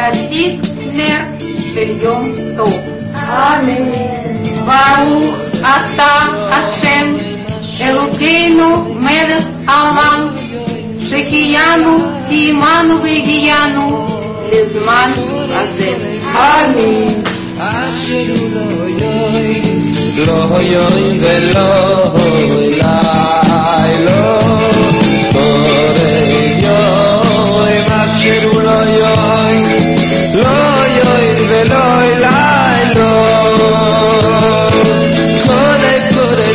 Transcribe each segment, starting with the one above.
das ist mehr für Jom Tov. Amen. Baruch Ata Hashem, Elokeinu Melech Alam, Shekiyanu, Kiyimanu Vigiyanu, Lezman Hazem. Amen. Asheru lo yoyim, lo yoyim.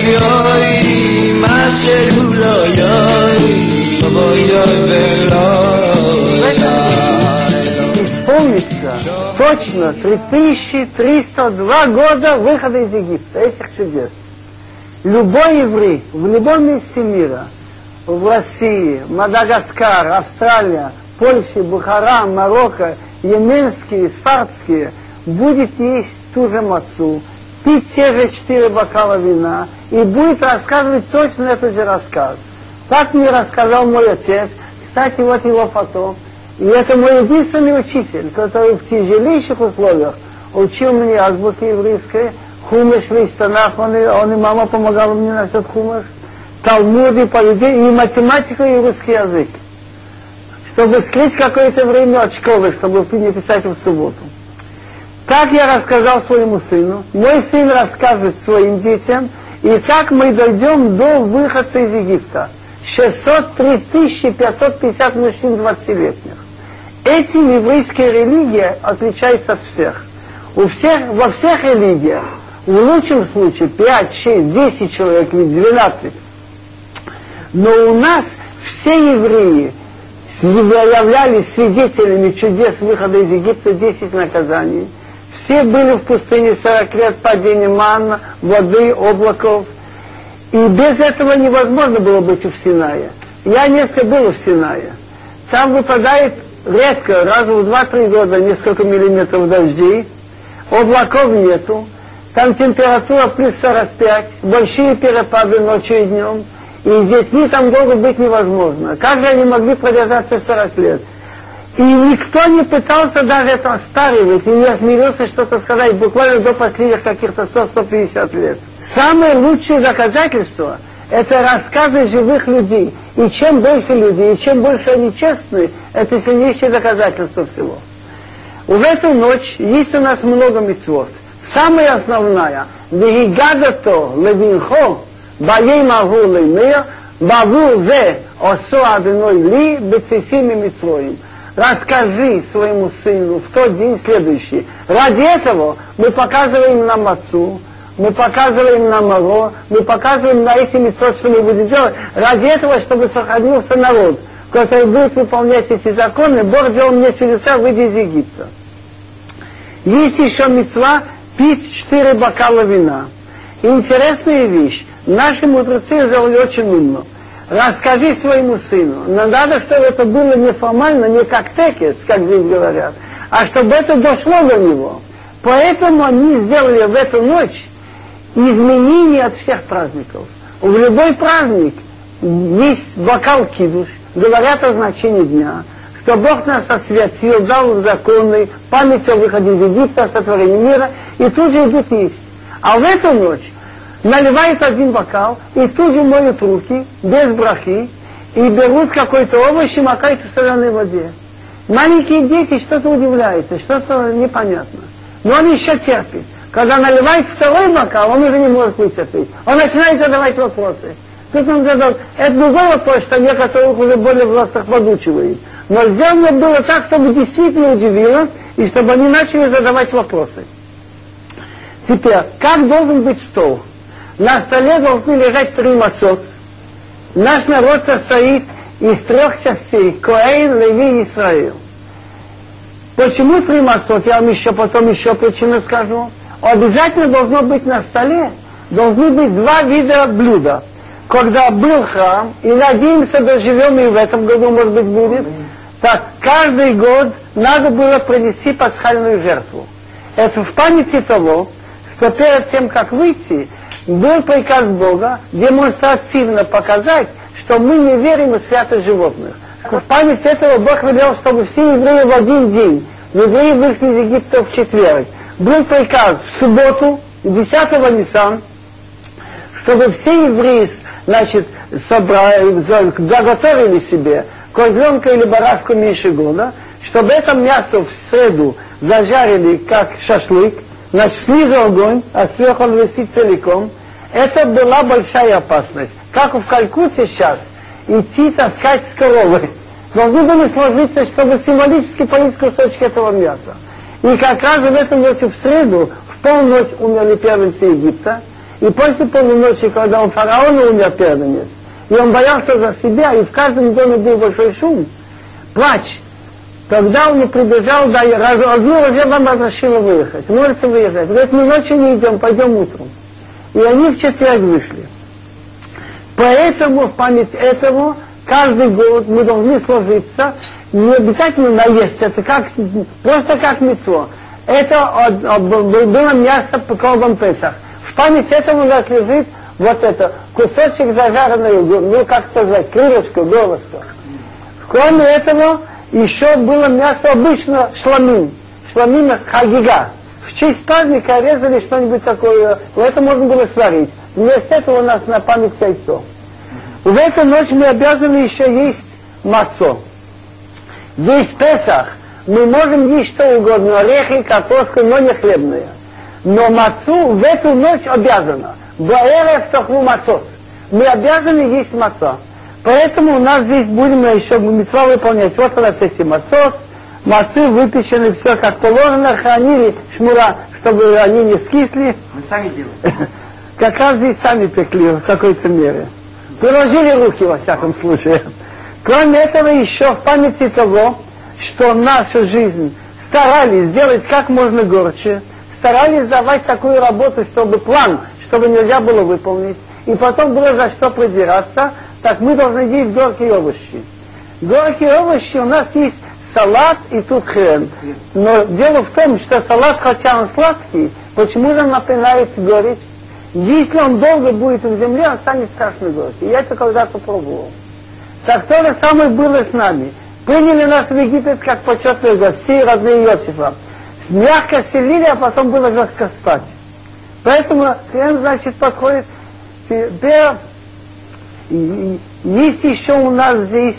دنیایی точно 3302 года выхода из Египта, этих чудес. Любой еврей в любом месте мира, в России, Мадагаскар, Австралия, Польша, Бухара, Марокко, Йеменские, Сфарские, будет есть ту же мацу, пить те же четыре бокала вина и будет рассказывать точно этот же рассказ. Так мне рассказал мой отец. Кстати, вот его фото. И это мой единственный учитель, который в тяжелейших условиях учил мне азбуки еврейской, хумыш весь Танах, он и, он и мама помогала мне насчет хумыш, талмуды, поведение, и математику, и русский язык. Чтобы скрыть какое-то время от школы, чтобы не писать в субботу. Так я рассказал своему сыну, мой сын расскажет своим детям, и так мы дойдем до выходца из Египта. 603 550 мужчин 20-летних. Этим еврейская религия отличается от всех. У всех, во всех религиях, в лучшем случае 5, 6, 10 человек или 12. Но у нас все евреи являлись свидетелями чудес выхода из Египта 10 наказаний. Все были в пустыне 40 лет падения манна, воды, облаков. И без этого невозможно было быть в Синае. Я несколько был в Синае. Там выпадает редко, раз в 2-3 года несколько миллиметров дождей, облаков нету, там температура плюс 45, большие перепады ночью и днем, и с детьми там долго быть невозможно. Как же они могли продержаться 40 лет? И никто не пытался даже это оспаривать, и не осмелился что-то сказать буквально до последних каких-то 100-150 лет. Самое лучшее доказательство – это рассказы живых людей. И чем больше людей, и чем больше они честны, это сильнейшее доказательство всего. В эту ночь есть у нас много мецвод. Самая основная – «Вегигадато левинхо баей магу леймея баву зе осо аденой ли бецесими митроим». Расскажи своему сыну в тот день следующий. Ради этого мы показываем нам отцу, мы показываем на Маро, мы показываем на эти митцвот, что мы будем делать, ради этого, чтобы сохранился народ, который будет выполнять эти законы, Бог делал мне чудеса, выйдя из Египта. Есть еще мецва пить четыре бокала вина. Интересная вещь, наши мудрецы сделали очень умно. Расскажи своему сыну, но надо, чтобы это было не формально, не как текес, как здесь говорят, а чтобы это дошло до него. Поэтому они сделали в эту ночь изменение от всех праздников. В любой праздник есть бокал кидуш, говорят о значении дня, что Бог нас освятил, дал законы, память о выходе из Египта, сотворении мира, и тут же идут есть. А в эту ночь наливают один бокал, и тут же моют руки, без брахи, и берут какой-то овощ и макают в соленой воде. Маленькие дети что-то удивляются, что-то непонятно. Но он еще терпит. Когда наливает второй бокал, он уже не может вытерпеть. Он начинает задавать вопросы. Тут он задал, это другой вопрос, что некоторых уже более властных подучивает. Но сделано было так, чтобы действительно удивило, и чтобы они начали задавать вопросы. Теперь, как должен быть стол? На столе должны лежать три мацот. Наш народ состоит из трех частей. Коэйн, Леви и Исраил. Почему три мацот? Я вам еще потом еще причину скажу. Обязательно должно быть на столе, должны быть два вида блюда. Когда был храм, и надеемся, доживем и в этом году, может быть, будет, так каждый год надо было принести пасхальную жертву. Это в памяти того, что перед тем, как выйти, был приказ Бога демонстративно показать, что мы не верим в святость животных. В память этого Бог велел, чтобы все евреи в один день, евреи вышли из Египта в четверг. Был приказ в субботу, 10 Нисан, чтобы все евреи значит, собрали, заготовили себе козленка или барашку меньше года, чтобы это мясо в среду зажарили как шашлык, значит, снизу огонь, а сверху он висит целиком. Это была большая опасность. Как в Калькутте сейчас, идти таскать с коровой. Должны были сложиться, чтобы символически поесть кусочки этого мяса. И как раз в этом ночью в среду, в полночь умерли первенцы Египта, и после полуночи, когда у фараона умер первенец, и он боялся за себя, и в каждом доме был большой шум, плач, тогда он не прибежал, да, одну вам разрешила выехать. Можете выехать. Говорит, мы ночью не идем, пойдем утром. И они в четверг вышли. Поэтому в память этого каждый год мы должны сложиться, не обязательно наесть, это как, просто как мецо. Это было мясо по колбам Песах. В память этого у нас лежит вот это, кусочек зажаренной, ну как сказать, крылышко, горлышко. Кроме этого, еще было мясо обычно шламин, шламин хагига. В честь праздника резали что-нибудь такое, это можно было сварить. Вместо этого у нас на память яйцо. В эту ночь мы обязаны еще есть мацо. Весь Песах мы можем есть что угодно, орехи, картошку, но не хлебные. Но мацу в эту ночь обязана. Баэрев тохну мацот. Мы обязаны есть маца. Поэтому у нас здесь будем еще митцва выполнять. Вот нас эти мацот, мацы выпечены, все как положено, хранили шмура, чтобы они не скисли. Мы сами делаем. Как раз здесь сами пекли в какой-то мере. Приложили руки во всяком случае. Кроме этого, еще в памяти того, что нашу жизнь старались сделать как можно горче, старались давать такую работу, чтобы план, чтобы нельзя было выполнить, и потом было за что продираться, так мы должны есть горькие овощи. Горькие овощи у нас есть салат и тут хрен. Но дело в том, что салат, хотя он сладкий, почему же напоминает горечь? Если он долго будет в земле, он станет страшно горький. Я это когда-то пробовал. Так то же самое было с нами. Приняли нас в Египет как почетные гостей, родные Иосифа. Мягко селили, а потом было жестко спать. Поэтому хрен, значит, подходит. Теперь есть еще у нас здесь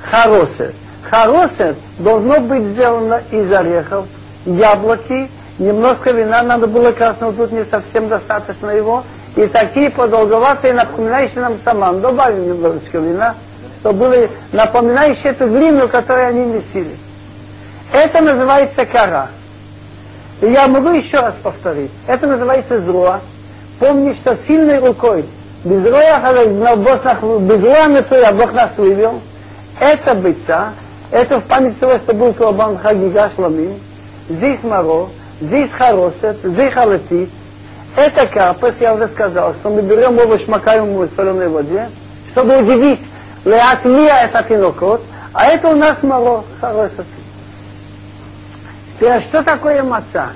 хоросет. Хоросет должно быть сделано из орехов, яблоки, немножко вина, надо было красного, тут не совсем достаточно его. И такие продолговатые, напоминающие нам саман. Добавим немножечко вина, чтобы было напоминающие эту глину, которую они месили. Это называется кара. И я могу еще раз повторить. Это называется зруа. Помни, что сильной рукой, без роя, без роя, Бог нас вывел. Это быца, это в память того, что был Корбан Хагига Шламим. Здесь моро, здесь хоросет, здесь халатит. Это капас, я уже сказал, что мы берем овощ, макаем его в соленой воде, чтобы удивить леатмия это тинокот, а это у нас моро, хоросет. Теперь, что такое маца?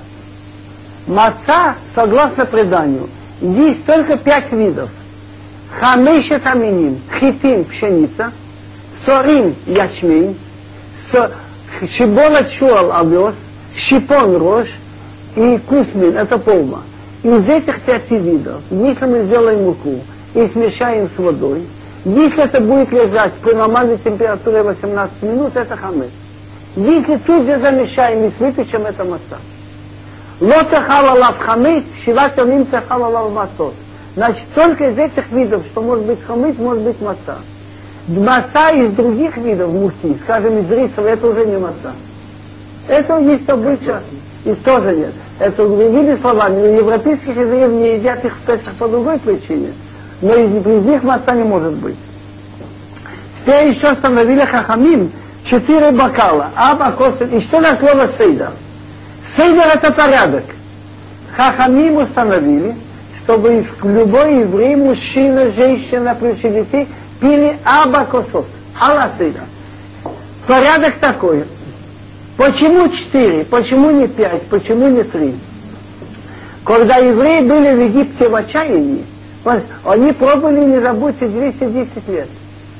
Маца, согласно преданию, есть только пять видов. Хамешет аминим, хитин, пшеница, сорим, ячмень, шибона чуал, овес, шипон, рожь, и кусмин, это полма. Из этих пяти видов, если мы сделаем муку и смешаем с водой, если это будет лежать при нормальной температуре 18 минут, это хамец. Если тут же замешаем и выпечем, это маца. Лота халалав хамец, шиват ямим халалав масот. Значит, только из этих видов, что может быть хамец, может быть маца. Маца из других видов муки, скажем, из рисовой, это уже не маца. Это есть обычай, и тоже нет. Это другими словами, у европейских евреев не едят их в по другой причине. Но из, из них маца не может быть. Теперь еще установили хахамим четыре бокала, аба, косет, и что на слово сейдер? Сейдер это порядок. Хахамим установили, чтобы любой еврей, мужчина, женщина, плюс детей, пили аба косот, ала сейдер. Порядок такой. Почему четыре? Почему не пять? Почему не три? Когда евреи были в Египте в отчаянии, они пробовали не забудьте 210 лет.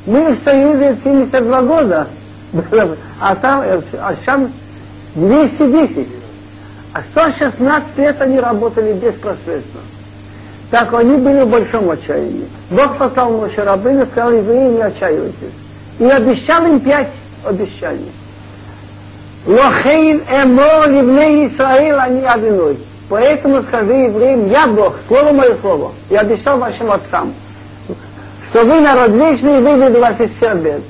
Мы в Союзе 72 года, а там, а там 210. А 116 лет они работали беспросветно. Так они были в большом отчаянии. Бог послал Моше Рабын и сказал, евреи, не отчаивайтесь. И обещал им пять обещаний. Лохейн эмо ливней Исраил, они одиной. Поэтому скажи евреям, я Бог, слово мое слово. Я обещал вашим отцам, что вы народ вечный и выведу вас из всех бед.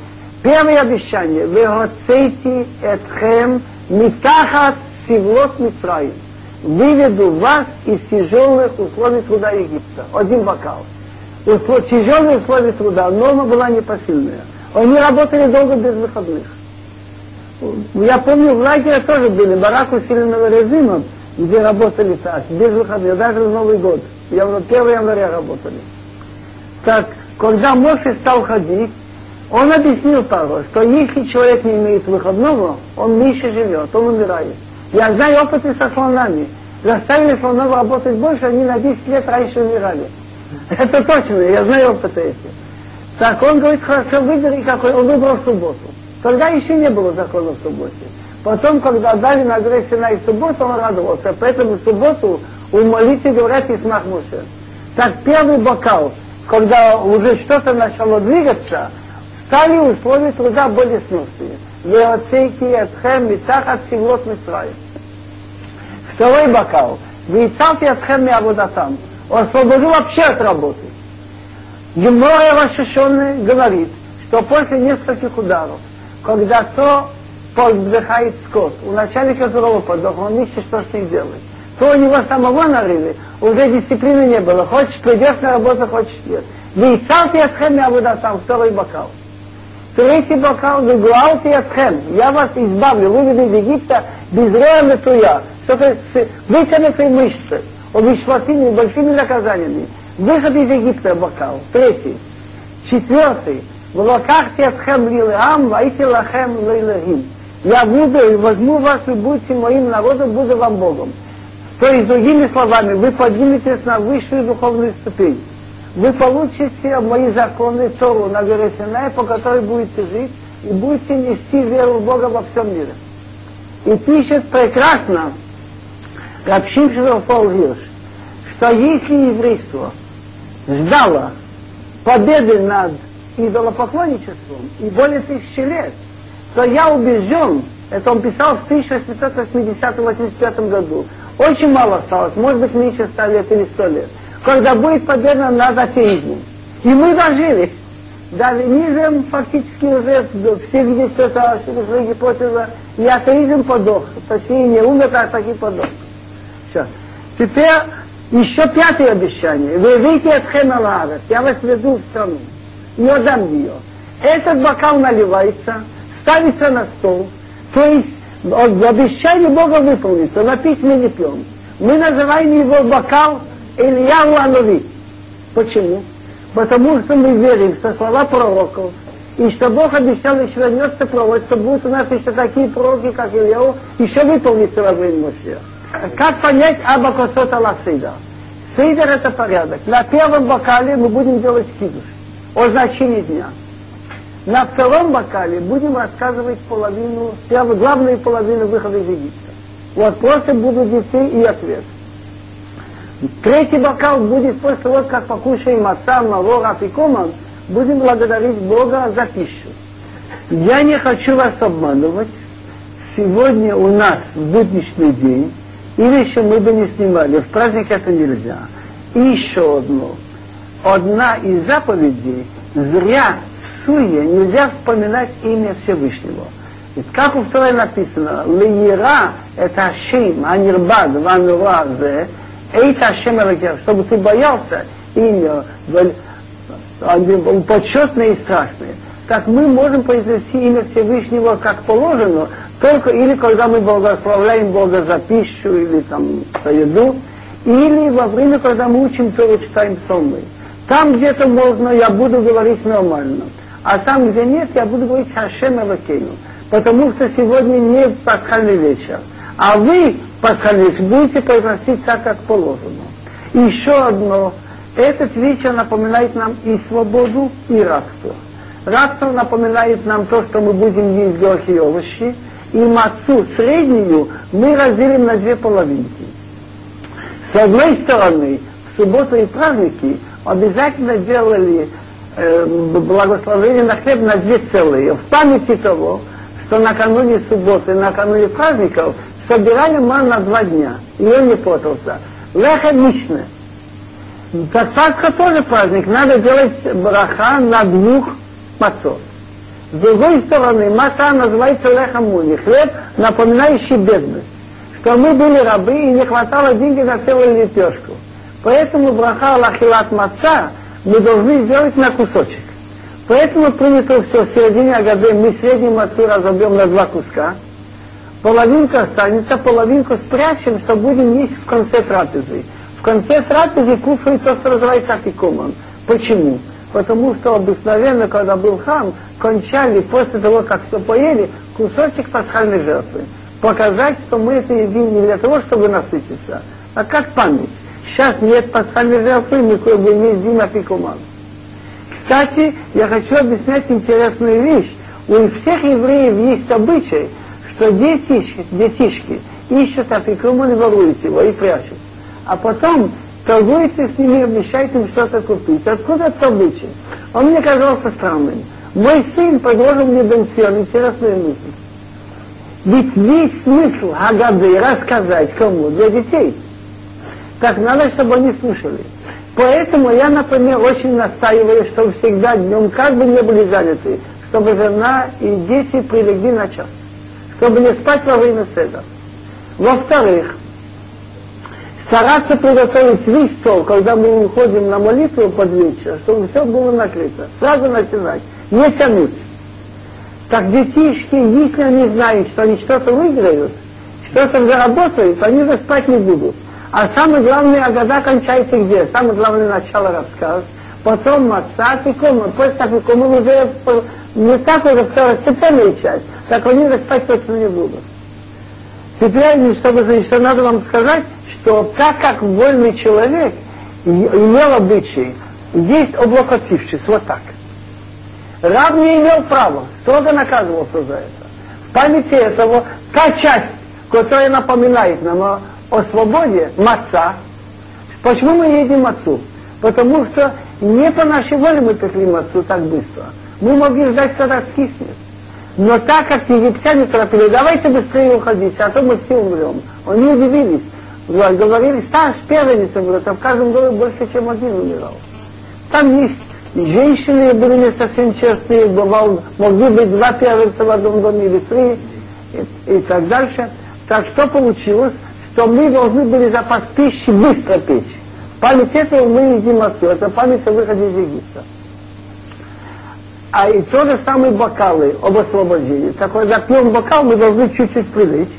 Первое обещание. Вы отцейте этхем митахат сивлот Митраим. Выведу вас из тяжелых условий труда Египта. Один бокал. Услов, тяжелые условия труда. Норма была непосильная. Они работали долго без выходных. Я помню, в лагере тоже были барак усиленного режима, где работали так, без выходных, даже в Новый год. Я в 1 января работали. Так, когда Моше стал ходить, он объяснил пару, что если человек не имеет выходного, он меньше живет, он умирает. Я знаю опыты со слонами. Заставили слонов работать больше, они на 10 лет раньше умирали. Это точно, я знаю опыты эти. Так он говорит, хорошо, выбери какой. Он выбрал субботу. Тогда еще не было закона в субботе. Потом, когда дали на горе Синай субботу, он радовался. Поэтому в субботу у молитвы говорят Исмах Муше. Так первый бокал, когда уже что-то начало двигаться, стали условия труда более сносные. Веоцейки Эдхем Митах от Сивлот Мисраим. Второй бокал. Вейцалти Эдхем Миаводатам. Он освободил вообще от работы. Гемора Рашишонный говорит, что после нескольких ударов, когда то подвдыхает скот, у начальника которого подох, он ищет, что с ним делать, то у него самого нарыли, уже дисциплины не было. Хочешь, придешь на работу, хочешь нет. Вейцалти Эдхем Миаводатам. Второй бокал. Третий бокал Гуалти Атхем. Я вас избавлю, выведу из Египта без роя метуя. Что-то с вытянутой мышцы, обещватыми большими наказаниями. Выход из Египта бокал. Третий. Четвертый. Влакахте Атхем лилеам, ваити лахем лилахим. Я буду возьму вас и будете моим народом, буду вам Богом. То есть, другими словами, вы подниметесь на высшую духовную ступень вы получите мои законы Тору на горе Синай, по которой будете жить, и будете нести веру в Бога во всем мире. И пишет прекрасно Рабшим Шилофол Вирш, что если еврейство ждало победы над идолопоклонничеством и более тысячи лет, то я убежден, это он писал в 1880-85 году, очень мало осталось, может быть меньше 100 лет или 100 лет – когда будет победа над атеизмом. И мы дожили. Дарвинизм фактически уже все видят, что это гипотеза, и атеизм подох. Точнее, не умер, а таки подох. Все. Теперь еще пятое обещание. Вы выйдете от Хеналарес, я вас веду в страну, не отдам ее. Этот бокал наливается, ставится на стол, то есть обещание Бога выполнится, напить мы не пьем. Мы называем его бокал Ильяу Анови. Почему? Потому что мы верим со слова пророков, и что Бог обещал, еще вернется что будут у нас еще такие пророки, как Ильяу, еще выполнится во время Моше. Как понять Абакосот Аласида? Сейдер это порядок. На первом бокале мы будем делать кидуш, о значении дня. На втором бокале будем рассказывать половину, главную половину выхода из Египта. Вопросы будут детей и ответ. Третий бокал будет после того, как покушаем отца, малого, апикома, будем благодарить Бога за пищу. Я не хочу вас обманывать. Сегодня у нас будничный день, или еще мы бы не снимали, в праздник это нельзя. И еще одно. Одна из заповедей, зря в суе нельзя вспоминать имя Всевышнего. Ведь как у второй написано, Леера это Ашим, Анирбад, Ванура, Эйта Ашем Элокер, чтобы ты боялся имя, почетное и страшное. Так мы можем произнести имя Всевышнего как положено, только или когда мы благословляем Бога за пищу или там за еду, или во время, когда мы учим Тору, читаем псалмы. Там где-то можно, я буду говорить нормально. А там, где нет, я буду говорить Хашем Элокейну. Потому что сегодня не пасхальный вечер. А вы пасхалит, будете произносить так, как положено. Еще одно, этот вечер напоминает нам и свободу, и рабство. Рабство напоминает нам то, что мы будем есть горохи и овощи, и мацу среднюю мы разделим на две половинки. С одной стороны, в субботу и праздники обязательно делали э, благословение на хлеб на две целые. В памяти того, что накануне субботы, накануне праздников собирали ман на два дня, и он не портился. Леха лично. Как Пасха тоже праздник, надо делать браха на двух мацот. Другой стороны, маца называется лехамуни, хлеб, напоминающий бедность. Что мы были рабы и не хватало деньги на целую лепешку. Поэтому браха лахилат маца мы должны сделать на кусочек. Поэтому принято все в середине агады, мы среднюю мацу разобьем на два куска, половинка останется, половинку спрячем, что будем есть в конце трапезы. В конце трапезы кушает то, что называется афикумом. Почему? Потому что обыкновенно, когда был хам, кончали после того, как все поели, кусочек пасхальной жертвы. Показать, что мы это едим не для того, чтобы насытиться, а как память. Сейчас нет пасхальной жертвы, мы не едим афикуман. Кстати, я хочу объяснять интересную вещь. У всех евреев есть обычай, что детишки, детишки ищут афикуман и воруют его и прячут. А потом торгуете с ними, обещаете им что-то купить. Откуда это обычай? Он мне казался странным. Мой сын предложил мне бенсион, интересную мысль. Ведь весь смысл Агады рассказать кому? Для детей. Так надо, чтобы они слушали. Поэтому я, например, очень настаиваю, чтобы всегда днем как бы не были заняты, чтобы жена и дети прилегли на час, чтобы не спать во время седа. Во-вторых, стараться приготовить весь стол, когда мы уходим на молитву под вечер, чтобы все было накрыто. Сразу начинать, не тянуть. Так детишки, если они знают, что они что-то выиграют, что-то заработают, они же спать не будут. А самое главное, Агада кончается где? Самое главное начало рассказ. Потом маца, фикума. После фикума уже не так уже второстепенная часть. Так они же спать точно не будут. Теперь, чтобы, что надо вам сказать, что так как вольный человек имел обычай, есть облокотившись, вот так. Раб не имел права, строго наказывался за это. В памяти этого та часть, которая напоминает нам о, о свободе, маца. Почему мы едим мацу? Потому что не по нашей воле мы пекли мацу так быстро. Мы могли ждать, когда скиснет. Но так как египтяне торопили, давайте быстрее уходить, а то мы все умрем. Они удивились говорили, старш первенницам, говорят, а в каждом доме больше, чем один умирал. Там есть женщины были не совсем честные, бывал, могли быть два первенца в одном доме или три, и, и так дальше. Так что получилось, что мы должны были запас пищи быстро печь. Память этого мы едим отцу, это память о выходе из Египта. А и то же самое бокалы об освобождении. Так когда пьем бокал, мы должны чуть-чуть прилечь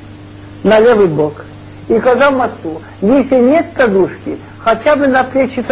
на левый бок – и когда мацу, если нет кадушки, хотя бы на плечи